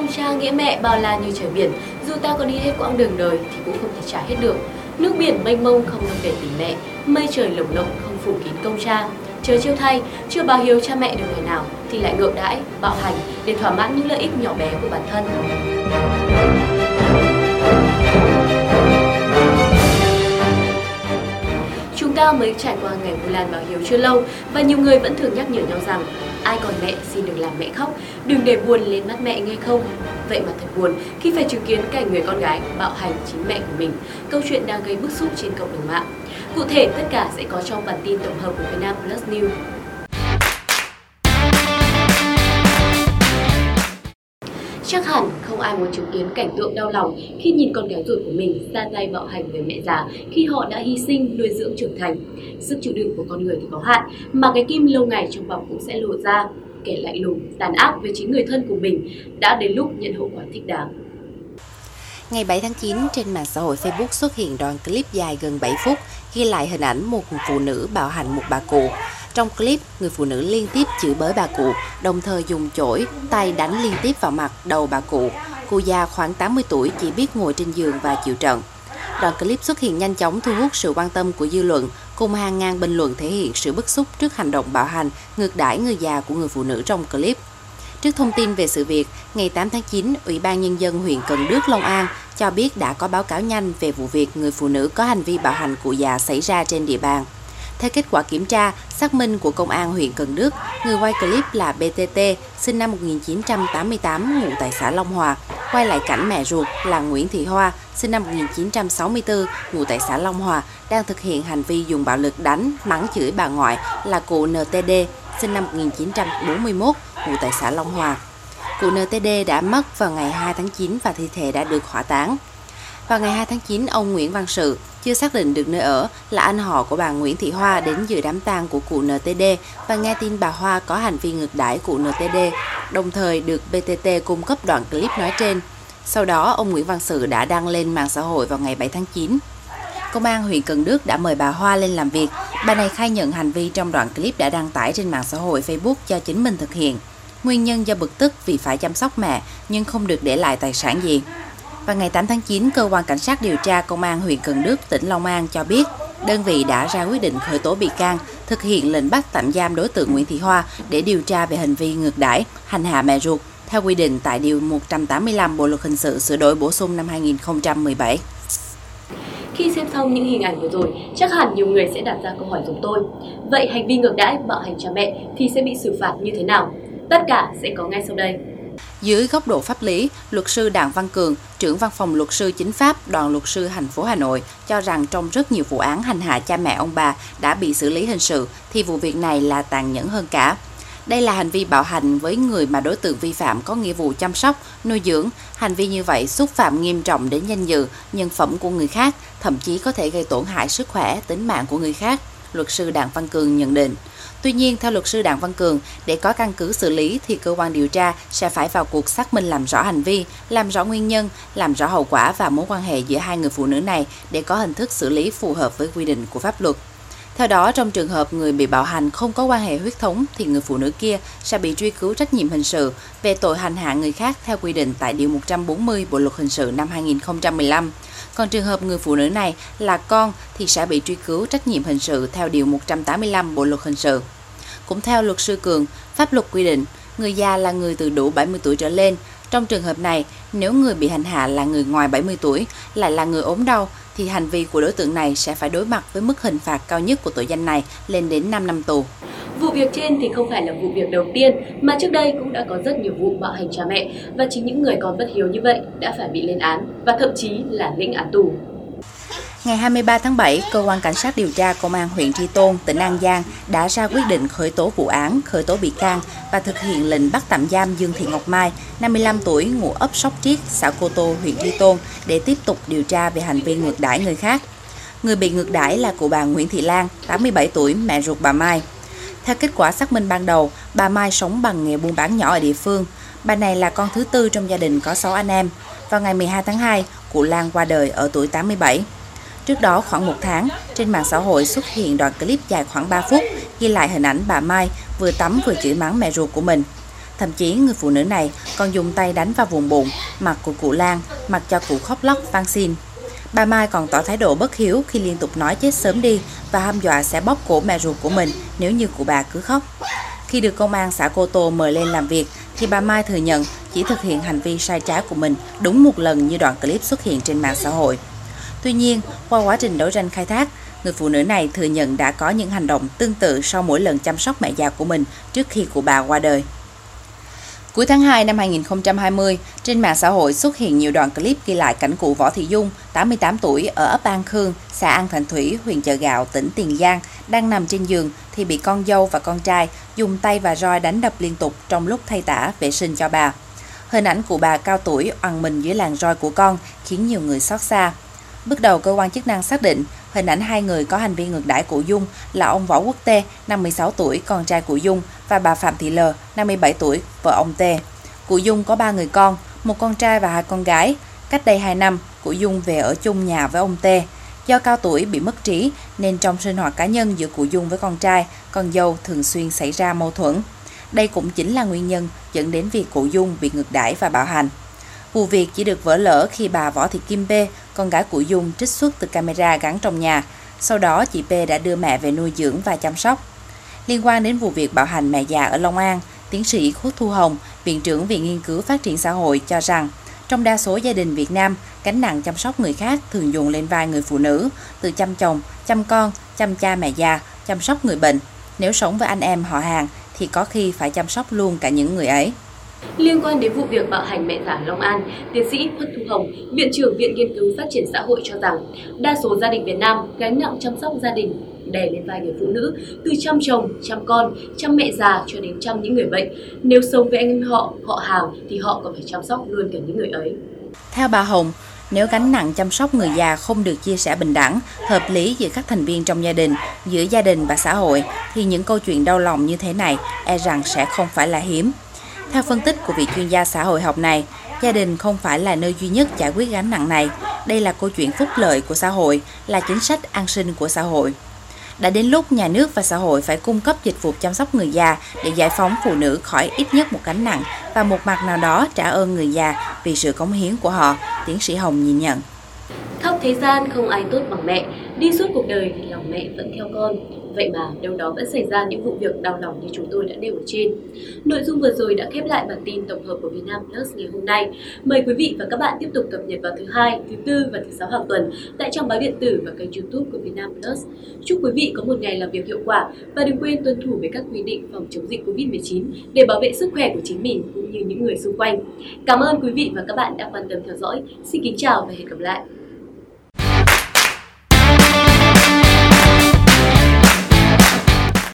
ông cha nghĩa mẹ bao la như trời biển, dù ta có đi hết quãng đường đời thì cũng không thể trả hết được. Nước biển mênh mông không đông về tình mẹ, mây trời lồng lộng không phủ kín công cha. Chớ chiêu thay, chưa báo hiếu cha mẹ được ngày nào thì lại ngược đãi, bạo hành để thỏa mãn những lợi ích nhỏ bé của bản thân. Ta mới trải qua ngày Vu Lan báo hiếu chưa lâu và nhiều người vẫn thường nhắc nhở nhau rằng ai còn mẹ xin đừng làm mẹ khóc, đừng để buồn lên mắt mẹ nghe không. Vậy mà thật buồn khi phải chứng kiến cảnh người con gái bạo hành chính mẹ của mình. Câu chuyện đang gây bức xúc trên cộng đồng mạng. Cụ thể tất cả sẽ có trong bản tin tổng hợp của Việt Nam Plus News. Chắc hẳn không ai muốn chứng kiến cảnh tượng đau lòng khi nhìn con gái ruột của mình ra tay bạo hành với mẹ già khi họ đã hy sinh nuôi dưỡng trưởng thành. Sức chịu đựng của con người thì có hạn, mà cái kim lâu ngày trong bọc cũng sẽ lộ ra. Kẻ lạnh lùng, tàn ác với chính người thân của mình đã đến lúc nhận hậu quả thích đáng. Ngày 7 tháng 9, trên mạng xã hội Facebook xuất hiện đoạn clip dài gần 7 phút ghi lại hình ảnh một phụ nữ bạo hành một bà cụ. Trong clip, người phụ nữ liên tiếp chửi bới bà cụ, đồng thời dùng chổi, tay đánh liên tiếp vào mặt, đầu bà cụ. Cụ già khoảng 80 tuổi chỉ biết ngồi trên giường và chịu trận. Đoạn clip xuất hiện nhanh chóng thu hút sự quan tâm của dư luận, cùng hàng ngàn bình luận thể hiện sự bức xúc trước hành động bạo hành, ngược đãi người già của người phụ nữ trong clip. Trước thông tin về sự việc, ngày 8 tháng 9, Ủy ban Nhân dân huyện Cần Đước, Long An cho biết đã có báo cáo nhanh về vụ việc người phụ nữ có hành vi bạo hành cụ già xảy ra trên địa bàn. Theo kết quả kiểm tra, xác minh của Công an huyện Cần Đức, người quay clip là BTT, sinh năm 1988, ngụ tại xã Long Hòa, quay lại cảnh mẹ ruột là Nguyễn Thị Hoa, sinh năm 1964, ngụ tại xã Long Hòa, đang thực hiện hành vi dùng bạo lực đánh, mắng chửi bà ngoại là cụ NTD, sinh năm 1941, ngụ tại xã Long Hòa. Cụ NTD đã mất vào ngày 2 tháng 9 và thi thể đã được hỏa táng. Vào ngày 2 tháng 9, ông Nguyễn Văn Sự, chưa xác định được nơi ở, là anh họ của bà Nguyễn Thị Hoa đến dự đám tang của cụ NTD và nghe tin bà Hoa có hành vi ngược đãi cụ NTD, đồng thời được BTT cung cấp đoạn clip nói trên. Sau đó, ông Nguyễn Văn Sự đã đăng lên mạng xã hội vào ngày 7 tháng 9. Công an huyện Cần Đức đã mời bà Hoa lên làm việc. Bà này khai nhận hành vi trong đoạn clip đã đăng tải trên mạng xã hội Facebook cho chính mình thực hiện. Nguyên nhân do bực tức vì phải chăm sóc mẹ nhưng không được để lại tài sản gì. Vào ngày 8 tháng 9, cơ quan cảnh sát điều tra công an huyện Cần Đức, tỉnh Long An cho biết đơn vị đã ra quyết định khởi tố bị can, thực hiện lệnh bắt tạm giam đối tượng Nguyễn Thị Hoa để điều tra về hành vi ngược đãi, hành hạ mẹ ruột theo quy định tại Điều 185 Bộ Luật Hình sự sửa đổi bổ sung năm 2017. Khi xem xong những hình ảnh vừa rồi, chắc hẳn nhiều người sẽ đặt ra câu hỏi giống tôi. Vậy hành vi ngược đãi bạo hành cha mẹ thì sẽ bị xử phạt như thế nào? Tất cả sẽ có ngay sau đây. Dưới góc độ pháp lý, luật sư Đặng Văn Cường, trưởng văn phòng luật sư chính pháp đoàn luật sư thành phố Hà Nội cho rằng trong rất nhiều vụ án hành hạ cha mẹ ông bà đã bị xử lý hình sự thì vụ việc này là tàn nhẫn hơn cả. Đây là hành vi bạo hành với người mà đối tượng vi phạm có nghĩa vụ chăm sóc, nuôi dưỡng. Hành vi như vậy xúc phạm nghiêm trọng đến danh dự, nhân phẩm của người khác, thậm chí có thể gây tổn hại sức khỏe, tính mạng của người khác. Luật sư Đặng Văn Cường nhận định. Tuy nhiên, theo luật sư Đặng Văn Cường, để có căn cứ xử lý thì cơ quan điều tra sẽ phải vào cuộc xác minh làm rõ hành vi, làm rõ nguyên nhân, làm rõ hậu quả và mối quan hệ giữa hai người phụ nữ này để có hình thức xử lý phù hợp với quy định của pháp luật. Theo đó, trong trường hợp người bị bạo hành không có quan hệ huyết thống thì người phụ nữ kia sẽ bị truy cứu trách nhiệm hình sự về tội hành hạ người khác theo quy định tại Điều 140 Bộ Luật Hình sự năm 2015. Còn trường hợp người phụ nữ này là con thì sẽ bị truy cứu trách nhiệm hình sự theo Điều 185 Bộ Luật Hình sự. Cũng theo luật sư Cường, pháp luật quy định người già là người từ đủ 70 tuổi trở lên. Trong trường hợp này, nếu người bị hành hạ là người ngoài 70 tuổi, lại là người ốm đau, thì hành vi của đối tượng này sẽ phải đối mặt với mức hình phạt cao nhất của tội danh này lên đến 5 năm tù. Vụ việc trên thì không phải là vụ việc đầu tiên, mà trước đây cũng đã có rất nhiều vụ bạo hành cha mẹ, và chính những người con bất hiếu như vậy đã phải bị lên án và thậm chí là lĩnh án tù. Ngày 23 tháng 7, Cơ quan Cảnh sát điều tra Công an huyện Tri Tôn, tỉnh An Giang đã ra quyết định khởi tố vụ án, khởi tố bị can và thực hiện lệnh bắt tạm giam Dương Thị Ngọc Mai, 55 tuổi, ngụ ấp Sóc Triết, xã Cô Tô, huyện Tri Tôn để tiếp tục điều tra về hành vi ngược đãi người khác. Người bị ngược đãi là cụ bà Nguyễn Thị Lan, 87 tuổi, mẹ ruột bà Mai. Theo kết quả xác minh ban đầu, bà Mai sống bằng nghề buôn bán nhỏ ở địa phương. Bà này là con thứ tư trong gia đình có 6 anh em. Vào ngày 12 tháng 2, cụ Lan qua đời ở tuổi 87. Trước đó khoảng một tháng, trên mạng xã hội xuất hiện đoạn clip dài khoảng 3 phút ghi lại hình ảnh bà Mai vừa tắm vừa chửi mắng mẹ ruột của mình. Thậm chí người phụ nữ này còn dùng tay đánh vào vùng bụng, mặt của cụ Lan, mặc cho cụ khóc lóc van xin. Bà Mai còn tỏ thái độ bất hiếu khi liên tục nói chết sớm đi và hăm dọa sẽ bóp cổ mẹ ruột của mình nếu như cụ bà cứ khóc. Khi được công an xã Cô Tô mời lên làm việc, thì bà Mai thừa nhận chỉ thực hiện hành vi sai trái của mình đúng một lần như đoạn clip xuất hiện trên mạng xã hội. Tuy nhiên, qua quá trình đấu tranh khai thác, người phụ nữ này thừa nhận đã có những hành động tương tự sau mỗi lần chăm sóc mẹ già của mình trước khi cụ bà qua đời. Cuối tháng 2 năm 2020, trên mạng xã hội xuất hiện nhiều đoạn clip ghi lại cảnh cụ Võ Thị Dung, 88 tuổi, ở ấp An Khương, xã An Thành Thủy, huyện Chợ Gạo, tỉnh Tiền Giang, đang nằm trên giường thì bị con dâu và con trai dùng tay và roi đánh đập liên tục trong lúc thay tả vệ sinh cho bà. Hình ảnh cụ bà cao tuổi oằn mình dưới làn roi của con khiến nhiều người xót xa. Bước đầu cơ quan chức năng xác định hình ảnh hai người có hành vi ngược đãi cụ Dung là ông Võ Quốc Tê, 56 tuổi, con trai cụ Dung và bà Phạm Thị L, 57 tuổi, vợ ông Tê. Cụ Dung có ba người con, một con trai và hai con gái. Cách đây 2 năm, cụ Dung về ở chung nhà với ông Tê. Do cao tuổi bị mất trí nên trong sinh hoạt cá nhân giữa cụ Dung với con trai, con dâu thường xuyên xảy ra mâu thuẫn. Đây cũng chính là nguyên nhân dẫn đến việc cụ Dung bị ngược đãi và bạo hành. Vụ việc chỉ được vỡ lỡ khi bà Võ Thị Kim Bê, con gái của Dung trích xuất từ camera gắn trong nhà. Sau đó chị P đã đưa mẹ về nuôi dưỡng và chăm sóc. Liên quan đến vụ việc bạo hành mẹ già ở Long An, tiến sĩ Khuất Thu Hồng, Viện trưởng Viện Nghiên cứu Phát triển Xã hội cho rằng, trong đa số gia đình Việt Nam, gánh nặng chăm sóc người khác thường dồn lên vai người phụ nữ, từ chăm chồng, chăm con, chăm cha mẹ già, chăm sóc người bệnh. Nếu sống với anh em họ hàng thì có khi phải chăm sóc luôn cả những người ấy. Liên quan đến vụ việc bạo hành mẹ già Long An, tiến sĩ Khuất Thu Hồng, Viện trưởng Viện Nghiên cứu Phát triển Xã hội cho rằng đa số gia đình Việt Nam gánh nặng chăm sóc gia đình đè lên vai người phụ nữ, từ chăm chồng, chăm con, chăm mẹ già cho đến chăm những người bệnh. Nếu sống với anh em họ, họ hàng thì họ còn phải chăm sóc luôn cả những người ấy. Theo bà Hồng, nếu gánh nặng chăm sóc người già không được chia sẻ bình đẳng, hợp lý giữa các thành viên trong gia đình, giữa gia đình và xã hội, thì những câu chuyện đau lòng như thế này e rằng sẽ không phải là hiếm. Theo phân tích của vị chuyên gia xã hội học này, gia đình không phải là nơi duy nhất giải quyết gánh nặng này. Đây là câu chuyện phúc lợi của xã hội, là chính sách an sinh của xã hội. Đã đến lúc nhà nước và xã hội phải cung cấp dịch vụ chăm sóc người già để giải phóng phụ nữ khỏi ít nhất một gánh nặng và một mặt nào đó trả ơn người già vì sự cống hiến của họ, tiến sĩ Hồng nhìn nhận. Khóc thế gian không ai tốt bằng mẹ, đi suốt cuộc đời thì lòng mẹ vẫn theo con. Vậy mà đâu đó vẫn xảy ra những vụ việc đau lòng như chúng tôi đã nêu ở trên. Nội dung vừa rồi đã khép lại bản tin tổng hợp của Vietnam Plus ngày hôm nay. Mời quý vị và các bạn tiếp tục cập nhật vào thứ hai, thứ tư và thứ sáu hàng tuần tại trang báo điện tử và kênh YouTube của Vietnam Plus. Chúc quý vị có một ngày làm việc hiệu quả và đừng quên tuân thủ với các quy định phòng chống dịch Covid-19 để bảo vệ sức khỏe của chính mình cũng như những người xung quanh. Cảm ơn quý vị và các bạn đã quan tâm theo dõi. Xin kính chào và hẹn gặp lại.